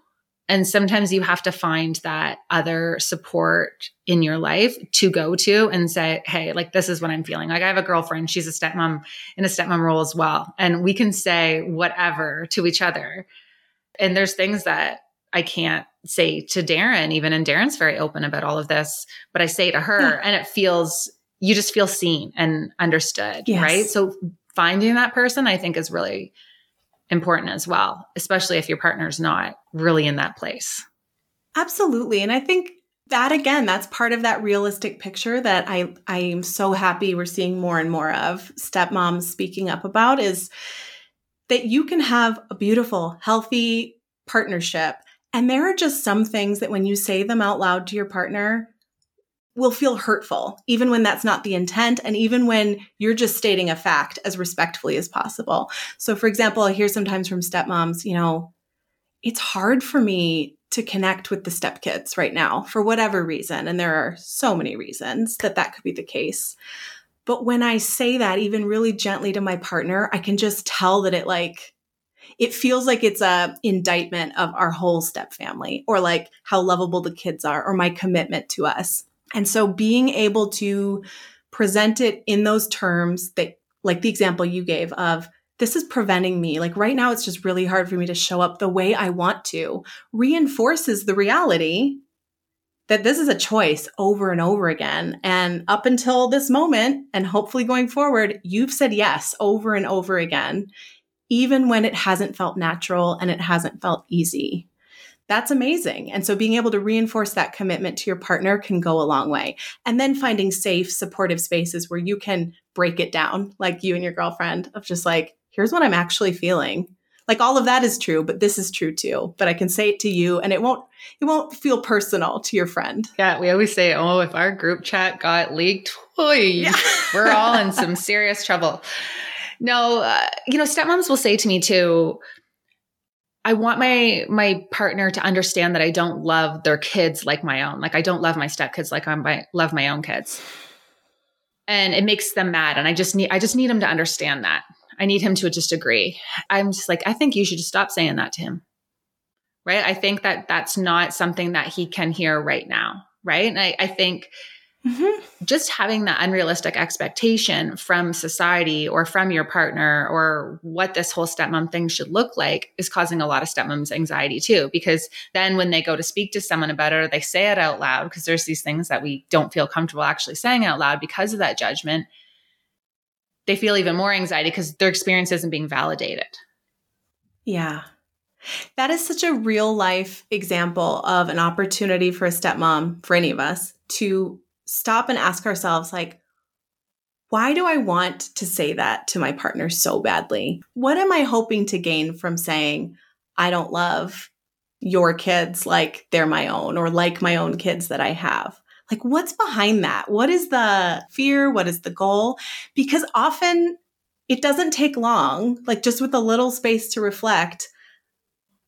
and sometimes you have to find that other support in your life to go to and say, Hey, like, this is what I'm feeling. Like, I have a girlfriend. She's a stepmom in a stepmom role as well. And we can say whatever to each other. And there's things that I can't say to Darren, even. And Darren's very open about all of this, but I say to her, yeah. and it feels, you just feel seen and understood. Yes. Right. So finding that person, I think, is really important as well, especially if your partner's not really in that place. Absolutely. And I think that again, that's part of that realistic picture that I I am so happy we're seeing more and more of stepmoms speaking up about is that you can have a beautiful, healthy partnership. And there are just some things that when you say them out loud to your partner, will feel hurtful, even when that's not the intent, and even when you're just stating a fact as respectfully as possible. So, for example, I hear sometimes from stepmoms, you know, it's hard for me to connect with the stepkids right now for whatever reason. And there are so many reasons that that could be the case. But when I say that, even really gently to my partner, I can just tell that it like, it feels like it's a indictment of our whole step family or like how lovable the kids are or my commitment to us. And so being able to present it in those terms that like the example you gave of this is preventing me. Like right now, it's just really hard for me to show up the way I want to, reinforces the reality that this is a choice over and over again. And up until this moment, and hopefully going forward, you've said yes over and over again, even when it hasn't felt natural and it hasn't felt easy. That's amazing. And so being able to reinforce that commitment to your partner can go a long way. And then finding safe, supportive spaces where you can break it down, like you and your girlfriend, of just like, here's what I'm actually feeling like all of that is true but this is true too but i can say it to you and it won't it won't feel personal to your friend yeah we always say oh if our group chat got leaked oy, yeah. we're all in some serious trouble no uh, you know stepmoms will say to me too I want my my partner to understand that I don't love their kids like my own. Like I don't love my stepkids like I love my own kids. And it makes them mad and I just need I just need him to understand that. I need him to just agree. I'm just like, I think you should just stop saying that to him. Right. I think that that's not something that he can hear right now. Right. And I, I think mm-hmm. just having that unrealistic expectation from society or from your partner or what this whole stepmom thing should look like is causing a lot of stepmoms anxiety too. Because then when they go to speak to someone about it or they say it out loud, because there's these things that we don't feel comfortable actually saying out loud because of that judgment they feel even more anxiety because their experience isn't being validated. Yeah. That is such a real life example of an opportunity for a stepmom, for any of us, to stop and ask ourselves, like, why do I want to say that to my partner so badly? What am I hoping to gain from saying, I don't love your kids like they're my own or like my own kids that I have? Like, what's behind that? What is the fear? What is the goal? Because often it doesn't take long, like just with a little space to reflect.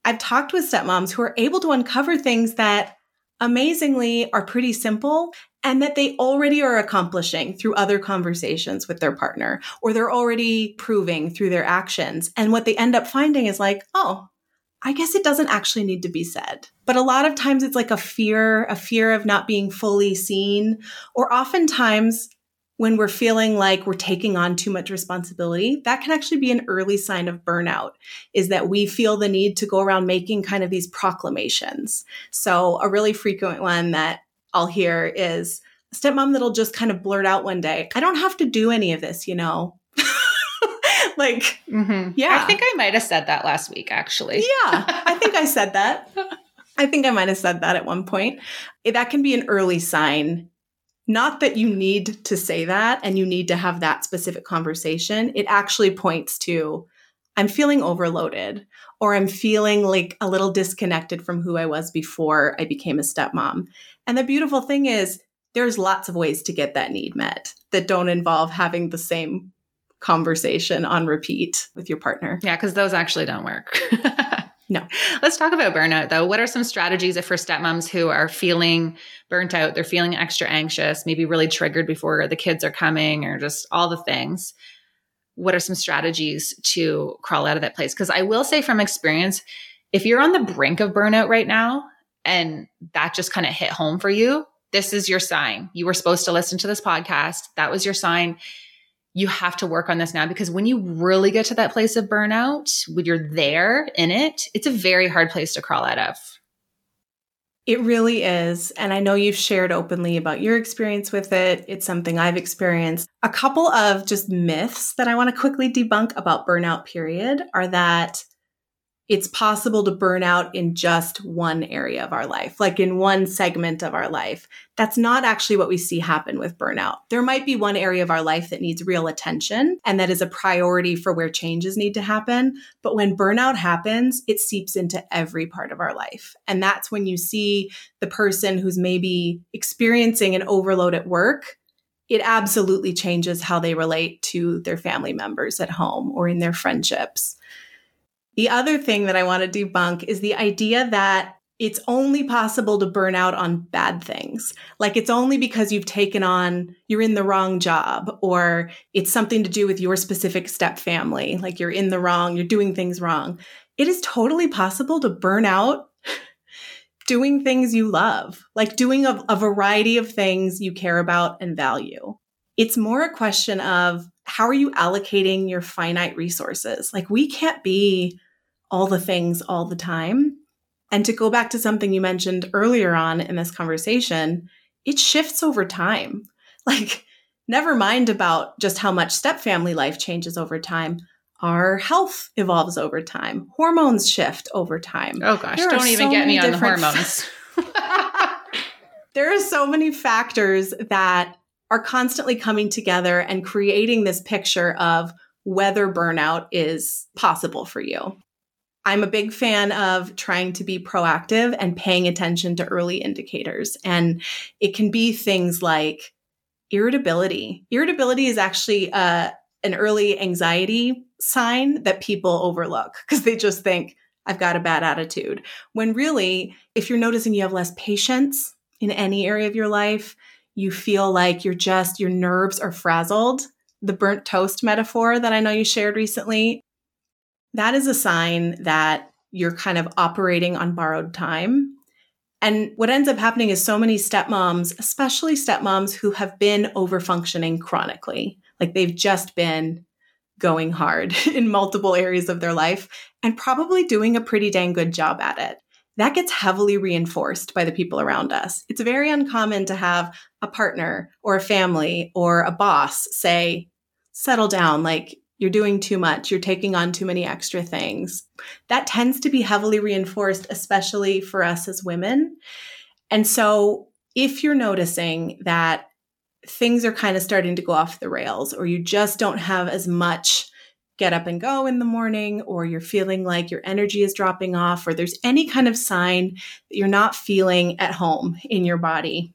I've talked with stepmoms who are able to uncover things that amazingly are pretty simple and that they already are accomplishing through other conversations with their partner or they're already proving through their actions. And what they end up finding is like, oh, I guess it doesn't actually need to be said. But a lot of times it's like a fear, a fear of not being fully seen, or oftentimes when we're feeling like we're taking on too much responsibility, that can actually be an early sign of burnout, is that we feel the need to go around making kind of these proclamations. So, a really frequent one that I'll hear is a stepmom that'll just kind of blurt out one day, I don't have to do any of this, you know. like, mm-hmm. yeah. I think I might have said that last week, actually. Yeah, I think I said that. I think I might have said that at one point. That can be an early sign. Not that you need to say that and you need to have that specific conversation. It actually points to, I'm feeling overloaded or I'm feeling like a little disconnected from who I was before I became a stepmom. And the beautiful thing is, there's lots of ways to get that need met that don't involve having the same conversation on repeat with your partner. Yeah, because those actually don't work. no. Let's talk about burnout though. What are some strategies for stepmoms who are feeling burnt out? They're feeling extra anxious, maybe really triggered before the kids are coming or just all the things. What are some strategies to crawl out of that place? Because I will say from experience, if you're on the brink of burnout right now and that just kind of hit home for you, this is your sign. You were supposed to listen to this podcast. That was your sign you have to work on this now because when you really get to that place of burnout, when you're there in it, it's a very hard place to crawl out of. It really is. And I know you've shared openly about your experience with it. It's something I've experienced. A couple of just myths that I want to quickly debunk about burnout period are that it's possible to burn out in just one area of our life, like in one segment of our life. That's not actually what we see happen with burnout. There might be one area of our life that needs real attention and that is a priority for where changes need to happen. But when burnout happens, it seeps into every part of our life. And that's when you see the person who's maybe experiencing an overload at work it absolutely changes how they relate to their family members at home or in their friendships. The other thing that I want to debunk is the idea that it's only possible to burn out on bad things. Like it's only because you've taken on, you're in the wrong job, or it's something to do with your specific step family. Like you're in the wrong, you're doing things wrong. It is totally possible to burn out doing things you love, like doing a, a variety of things you care about and value. It's more a question of how are you allocating your finite resources? Like we can't be all the things all the time and to go back to something you mentioned earlier on in this conversation, it shifts over time. Like, never mind about just how much step family life changes over time. Our health evolves over time. Hormones shift over time. Oh gosh, there don't even so get me on the hormones. there are so many factors that are constantly coming together and creating this picture of whether burnout is possible for you. I'm a big fan of trying to be proactive and paying attention to early indicators. And it can be things like irritability. Irritability is actually uh, an early anxiety sign that people overlook because they just think, I've got a bad attitude. When really, if you're noticing you have less patience in any area of your life, you feel like you're just, your nerves are frazzled. The burnt toast metaphor that I know you shared recently that is a sign that you're kind of operating on borrowed time. And what ends up happening is so many stepmoms, especially stepmoms who have been overfunctioning chronically, like they've just been going hard in multiple areas of their life and probably doing a pretty dang good job at it. That gets heavily reinforced by the people around us. It's very uncommon to have a partner or a family or a boss say, settle down, like you're doing too much, you're taking on too many extra things. That tends to be heavily reinforced, especially for us as women. And so, if you're noticing that things are kind of starting to go off the rails, or you just don't have as much get up and go in the morning, or you're feeling like your energy is dropping off, or there's any kind of sign that you're not feeling at home in your body,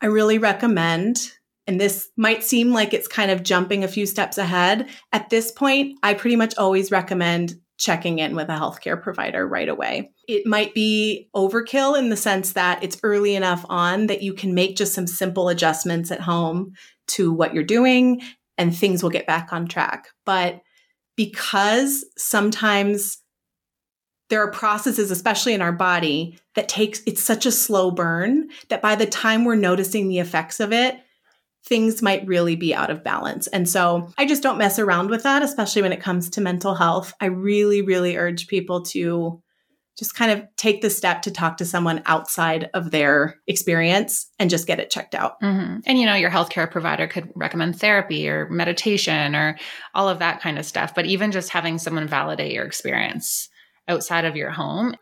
I really recommend and this might seem like it's kind of jumping a few steps ahead. At this point, I pretty much always recommend checking in with a healthcare provider right away. It might be overkill in the sense that it's early enough on that you can make just some simple adjustments at home to what you're doing and things will get back on track. But because sometimes there are processes especially in our body that takes it's such a slow burn that by the time we're noticing the effects of it things might really be out of balance. And so I just don't mess around with that, especially when it comes to mental health. I really, really urge people to just kind of take the step to talk to someone outside of their experience and just get it checked out. Mm-hmm. And you know, your healthcare provider could recommend therapy or meditation or all of that kind of stuff. But even just having someone validate your experience outside of your home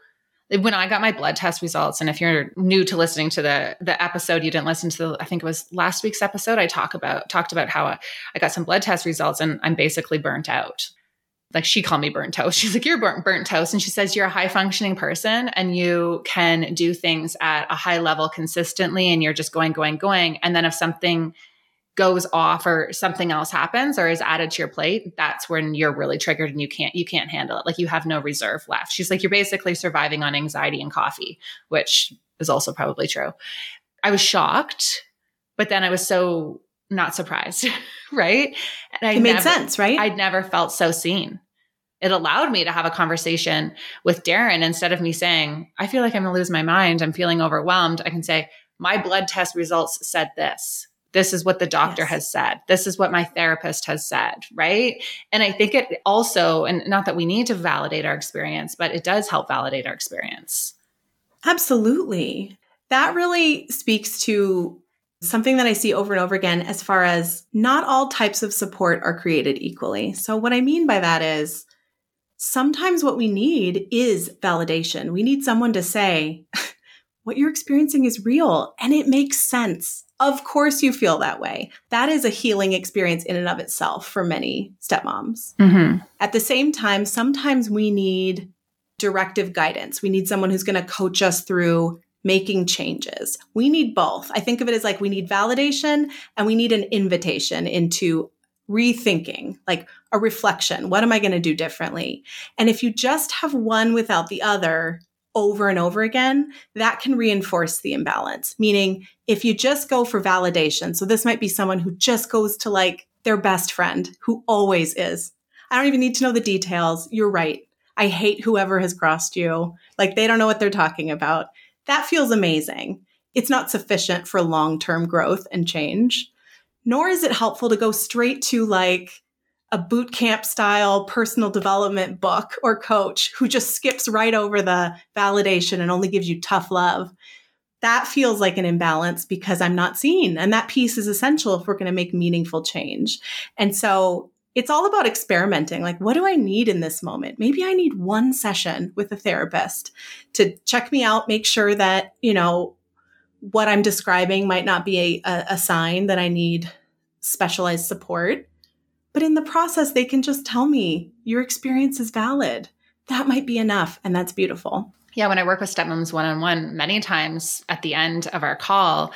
when I got my blood test results, and if you're new to listening to the the episode, you didn't listen to the, I think it was last week's episode. I talk about talked about how I got some blood test results, and I'm basically burnt out. Like she called me burnt toast. She's like, "You're burnt burnt toast," and she says you're a high functioning person, and you can do things at a high level consistently, and you're just going, going, going, and then if something goes off or something else happens or is added to your plate that's when you're really triggered and you can't you can't handle it. Like you have no reserve left. She's like you're basically surviving on anxiety and coffee which is also probably true. I was shocked but then i was so not surprised right and I it made never, sense right i'd never felt so seen it allowed me to have a conversation with darren instead of me saying i feel like i'm going to lose my mind i'm feeling overwhelmed i can say my blood test results said this this is what the doctor yes. has said. This is what my therapist has said, right? And I think it also, and not that we need to validate our experience, but it does help validate our experience. Absolutely. That really speaks to something that I see over and over again as far as not all types of support are created equally. So, what I mean by that is sometimes what we need is validation. We need someone to say, what you're experiencing is real and it makes sense. Of course, you feel that way. That is a healing experience in and of itself for many stepmoms. Mm-hmm. At the same time, sometimes we need directive guidance. We need someone who's going to coach us through making changes. We need both. I think of it as like we need validation and we need an invitation into rethinking, like a reflection. What am I going to do differently? And if you just have one without the other, over and over again, that can reinforce the imbalance. Meaning, if you just go for validation, so this might be someone who just goes to like their best friend, who always is. I don't even need to know the details. You're right. I hate whoever has crossed you. Like they don't know what they're talking about. That feels amazing. It's not sufficient for long term growth and change. Nor is it helpful to go straight to like a boot camp style personal development book or coach who just skips right over the validation and only gives you tough love. That feels like an imbalance because I'm not seen. And that piece is essential if we're going to make meaningful change. And so it's all about experimenting. Like, what do I need in this moment? Maybe I need one session with a therapist to check me out, make sure that, you know, what I'm describing might not be a, a, sign that I need specialized support. But in the process, they can just tell me your experience is valid. That might be enough. And that's beautiful. Yeah. When I work with stepmoms one on one, many times at the end of our call,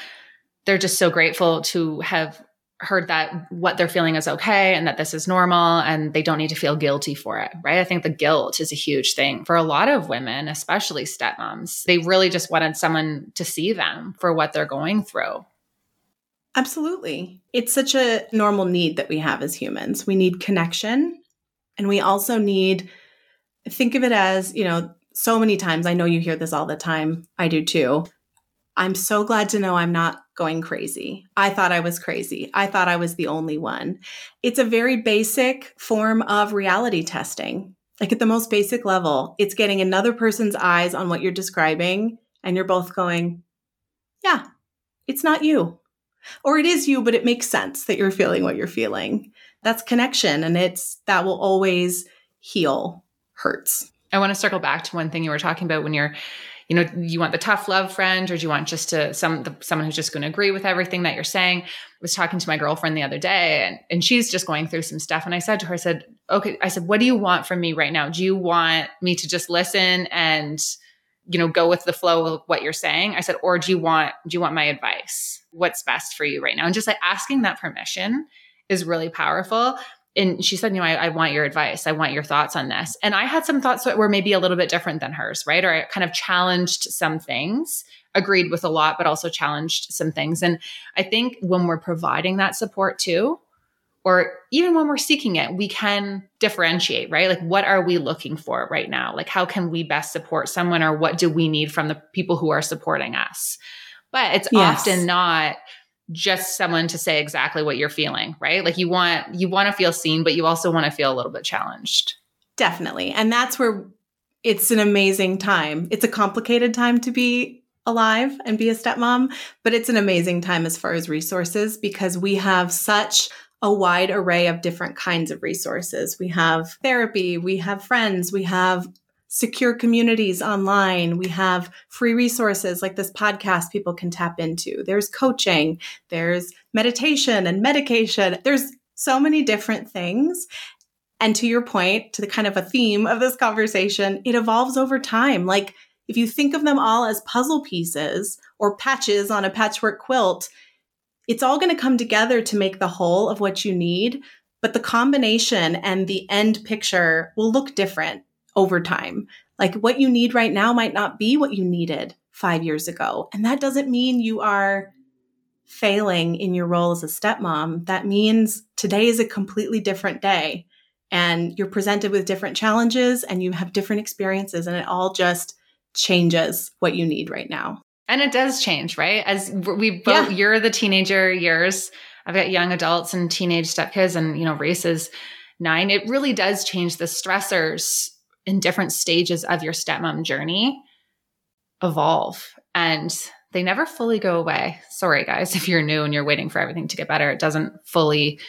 they're just so grateful to have heard that what they're feeling is okay and that this is normal and they don't need to feel guilty for it, right? I think the guilt is a huge thing for a lot of women, especially stepmoms. They really just wanted someone to see them for what they're going through. Absolutely. It's such a normal need that we have as humans. We need connection and we also need, think of it as, you know, so many times, I know you hear this all the time. I do too. I'm so glad to know I'm not going crazy. I thought I was crazy. I thought I was the only one. It's a very basic form of reality testing. Like at the most basic level, it's getting another person's eyes on what you're describing, and you're both going, Yeah, it's not you. Or it is you, but it makes sense that you're feeling what you're feeling. That's connection, and it's that will always heal hurts. I want to circle back to one thing you were talking about when you're you know you want the tough love friend or do you want just to some the, someone who's just going to agree with everything that you're saying? I was talking to my girlfriend the other day and, and she's just going through some stuff and i said to her i said okay i said what do you want from me right now? Do you want me to just listen and you know go with the flow of what you're saying? I said or do you want do you want my advice? What's best for you right now? And just like asking that permission is really powerful and she said, you know, I, I, want your advice. I want your thoughts on this. And I had some thoughts that were maybe a little bit different than hers, right? Or I kind of challenged some things, agreed with a lot, but also challenged some things. And I think when we're providing that support too, or even when we're seeking it, we can differentiate, right? Like, what are we looking for right now? Like, how can we best support someone, or what do we need from the people who are supporting us? But it's yes. often not just someone to say exactly what you're feeling, right? Like you want you want to feel seen, but you also want to feel a little bit challenged. Definitely. And that's where it's an amazing time. It's a complicated time to be alive and be a stepmom, but it's an amazing time as far as resources because we have such a wide array of different kinds of resources. We have therapy, we have friends, we have secure communities online. We have free resources like this podcast people can tap into. There's coaching, there's meditation and medication. There's so many different things. And to your point, to the kind of a theme of this conversation, it evolves over time. Like if you think of them all as puzzle pieces or patches on a patchwork quilt, it's all going to come together to make the whole of what you need. But the combination and the end picture will look different over time. Like what you need right now might not be what you needed five years ago. And that doesn't mean you are failing in your role as a stepmom. That means today is a completely different day and you're presented with different challenges and you have different experiences and it all just changes what you need right now. And it does change, right? As we both, yeah. you're the teenager years. I've got young adults and teenage stepkids and, you know, races nine. It really does change the stressors in different stages of your stepmom journey evolve and they never fully go away. Sorry, guys, if you're new and you're waiting for everything to get better, it doesn't fully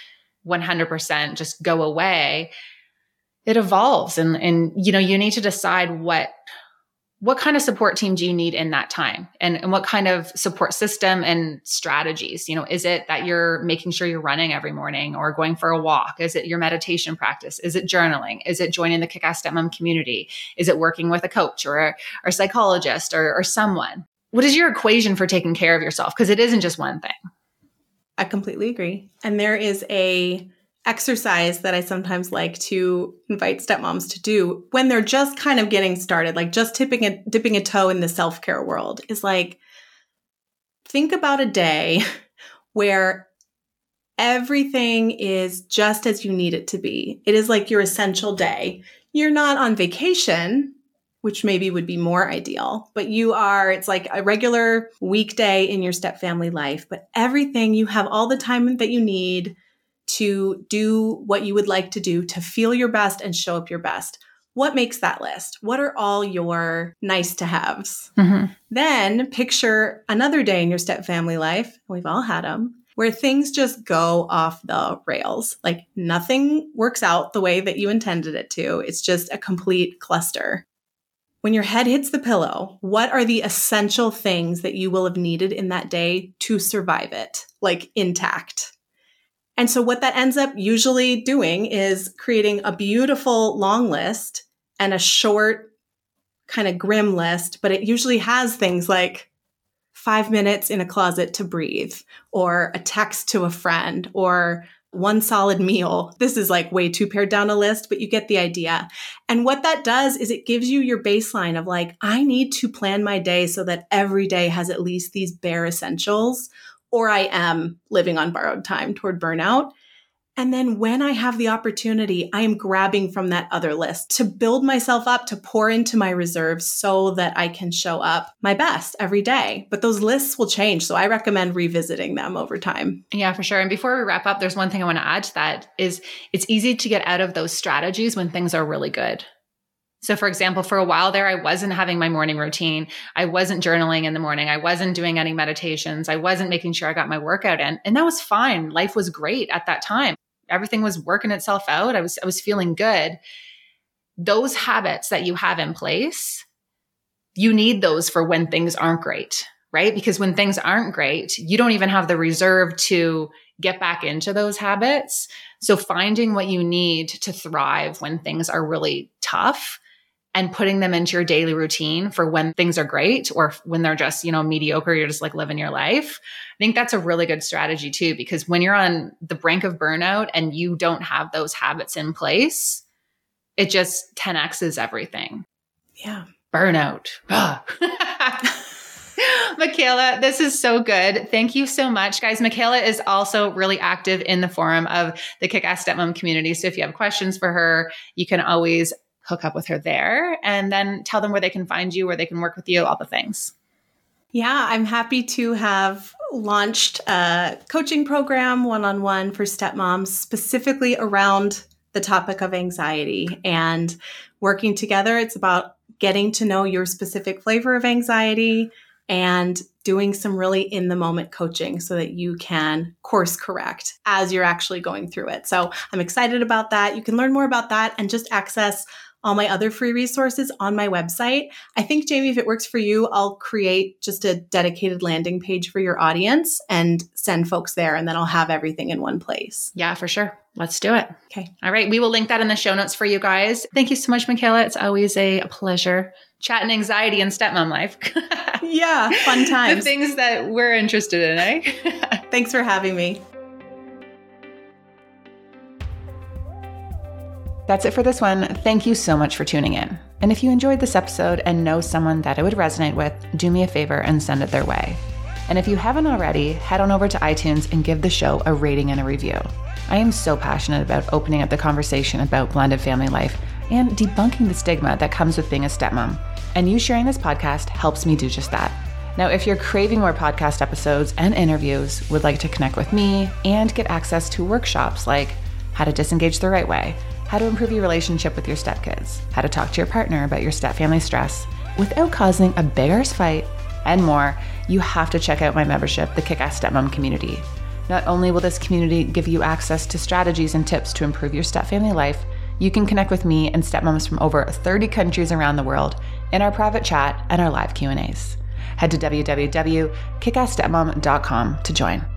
100% just go away. It evolves and and you know, you need to decide what what kind of support team do you need in that time? And, and what kind of support system and strategies? You know is it that you're making sure you're running every morning or going for a walk? Is it your meditation practice? Is it journaling? Is it joining the kick-ass stepmom community? Is it working with a coach or a, or psychologist or, or someone? What is your equation for taking care of yourself? Because it isn't just one thing. I completely agree. And there is a exercise that I sometimes like to invite stepmoms to do when they're just kind of getting started, like just tipping a dipping a toe in the self-care world is like think about a day where everything is just as you need it to be. It is like your essential day. You're not on vacation, which maybe would be more ideal, but you are, it's like a regular weekday in your step family life, but everything you have all the time that you need to do what you would like to do to feel your best and show up your best. What makes that list? What are all your nice to haves? Mm-hmm. Then picture another day in your step family life. We've all had them where things just go off the rails. Like nothing works out the way that you intended it to. It's just a complete cluster. When your head hits the pillow, what are the essential things that you will have needed in that day to survive it, like intact? And so, what that ends up usually doing is creating a beautiful long list and a short, kind of grim list, but it usually has things like five minutes in a closet to breathe, or a text to a friend, or one solid meal. This is like way too pared down a list, but you get the idea. And what that does is it gives you your baseline of like, I need to plan my day so that every day has at least these bare essentials or I am living on borrowed time toward burnout. And then when I have the opportunity, I am grabbing from that other list to build myself up, to pour into my reserves so that I can show up my best every day. But those lists will change. So I recommend revisiting them over time. Yeah, for sure. And before we wrap up, there's one thing I want to add to that is it's easy to get out of those strategies when things are really good. So, for example, for a while there, I wasn't having my morning routine. I wasn't journaling in the morning. I wasn't doing any meditations. I wasn't making sure I got my workout in. And that was fine. Life was great at that time. Everything was working itself out. I was, I was feeling good. Those habits that you have in place, you need those for when things aren't great, right? Because when things aren't great, you don't even have the reserve to get back into those habits. So finding what you need to thrive when things are really tough and putting them into your daily routine for when things are great or when they're just, you know, mediocre, you're just like living your life. I think that's a really good strategy too, because when you're on the brink of burnout and you don't have those habits in place, it just 10x's everything. Yeah. Burnout. Michaela, this is so good. Thank you so much, guys. Michaela is also really active in the forum of the Kick Ass Stepmom community. So if you have questions for her, you can always hook up with her there and then tell them where they can find you, where they can work with you, all the things. Yeah, I'm happy to have launched a coaching program one on one for stepmoms specifically around the topic of anxiety and working together. It's about getting to know your specific flavor of anxiety and doing some really in the moment coaching so that you can course correct as you're actually going through it. So I'm excited about that. You can learn more about that and just access all my other free resources on my website. I think, Jamie, if it works for you, I'll create just a dedicated landing page for your audience and send folks there, and then I'll have everything in one place. Yeah, for sure. Let's do it. Okay. All right. We will link that in the show notes for you guys. Thank you so much, Michaela. It's always a, pleasure chatting anxiety and stepmom life. yeah, fun times. the things that we're interested in, eh? Thanks for having me. That's it for this one. Thank you so much for tuning in. And if you enjoyed this episode and know someone that it would resonate with, do me a favor and send it their way. And if you haven't already, head on over to iTunes and give the show a rating and a review. I am so passionate about opening up the conversation about blended family life and debunking the stigma that comes with being a stepmom. And you sharing this podcast helps me do just that. Now, if you're craving more podcast episodes and interviews, would like to connect with me, and get access to workshops like how to disengage the right way, how to improve your relationship with your stepkids, how to talk to your partner about your stepfamily stress without causing a big arse fight, and more, you have to check out my membership, the Kick Ass Stepmom Community. Not only will this community give you access to strategies and tips to improve your stepfamily life, you can connect with me and stepmoms from over 30 countries around the world in our private chat and our live Q&As. Head to www.kickassstepmom.com to join.